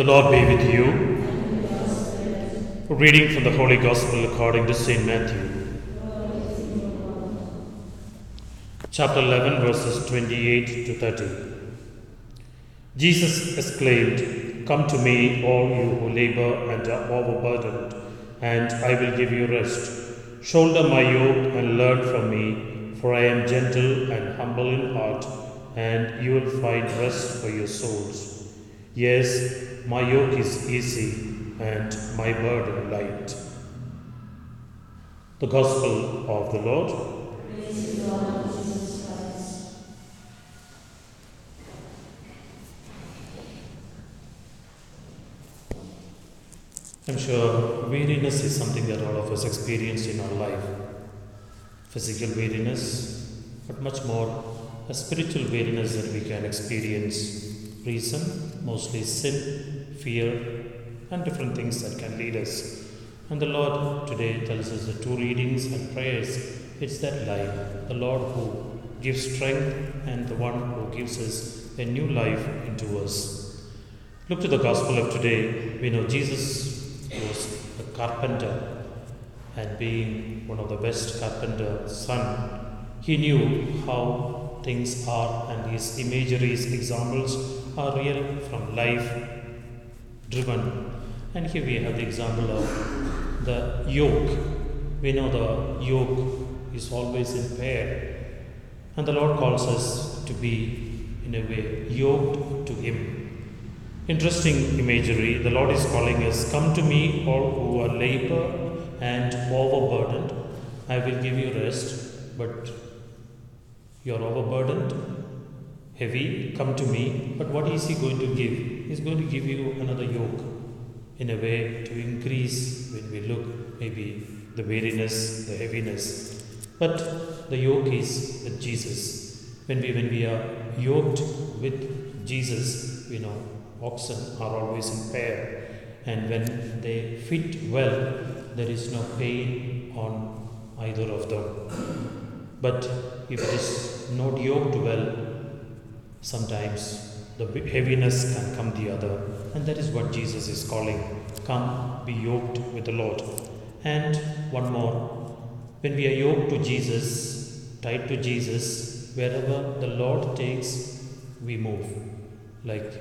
The Lord be with you. Reading from the Holy Gospel according to St. Matthew. Chapter 11, verses 28 to 30. Jesus exclaimed, Come to me, all you who labor and are overburdened, and I will give you rest. Shoulder my yoke and learn from me, for I am gentle and humble in heart, and you will find rest for your souls. Yes, my yoke is easy and my burden light. The Gospel of the Lord. I'm sure weariness is something that all of us experience in our life. Physical weariness, but much more a spiritual weariness that we can experience. Reason, mostly sin, fear, and different things that can lead us. And the Lord today tells us the two readings and prayers. It's that life, the Lord who gives strength and the one who gives us a new life into us. Look to the gospel of today. We know Jesus was a carpenter, and being one of the best carpenter's son, he knew how things are, and his imageries, examples are real from life driven. And here we have the example of the yoke. We know the yoke is always in pair, and the Lord calls us to be, in a way, yoked to Him. Interesting imagery. The Lord is calling us, Come to me, all who are labor and overburdened. I will give you rest, but you're overburdened, heavy, come to me. But what is He going to give? He's going to give you another yoke in a way to increase when we look, maybe the weariness, the heaviness. But the yoke is with Jesus. When we when we are yoked with Jesus, you know oxen are always in pair, and when they fit well, there is no pain on either of them. But if it is not yoked well, sometimes the heaviness can come the other, and that is what Jesus is calling. Come, be yoked with the Lord. And one more when we are yoked to Jesus, tied to Jesus, wherever the Lord takes, we move. Like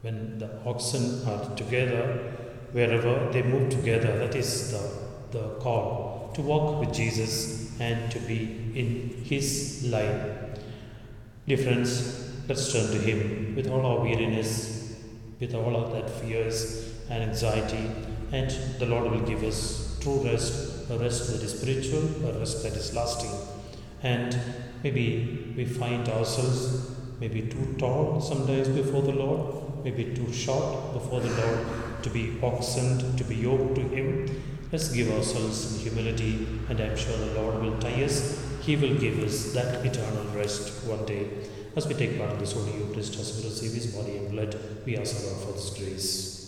when the oxen are together, wherever they move together, that is the, the call to walk with Jesus and to be in His line. Dear friends, let's turn to Him with all our weariness, with all of that fears and anxiety, and the Lord will give us true rest, a rest that is spiritual, a rest that is lasting. And maybe we find ourselves maybe too tall sometimes before the Lord, maybe too short before the Lord to be oxen, to be yoked to Him. Let's give ourselves in humility, and I'm sure the Lord will tie us. He will give us that eternal rest one day. As we take part in this Holy Eucharist, as we receive His body and blood, we ask our this grace.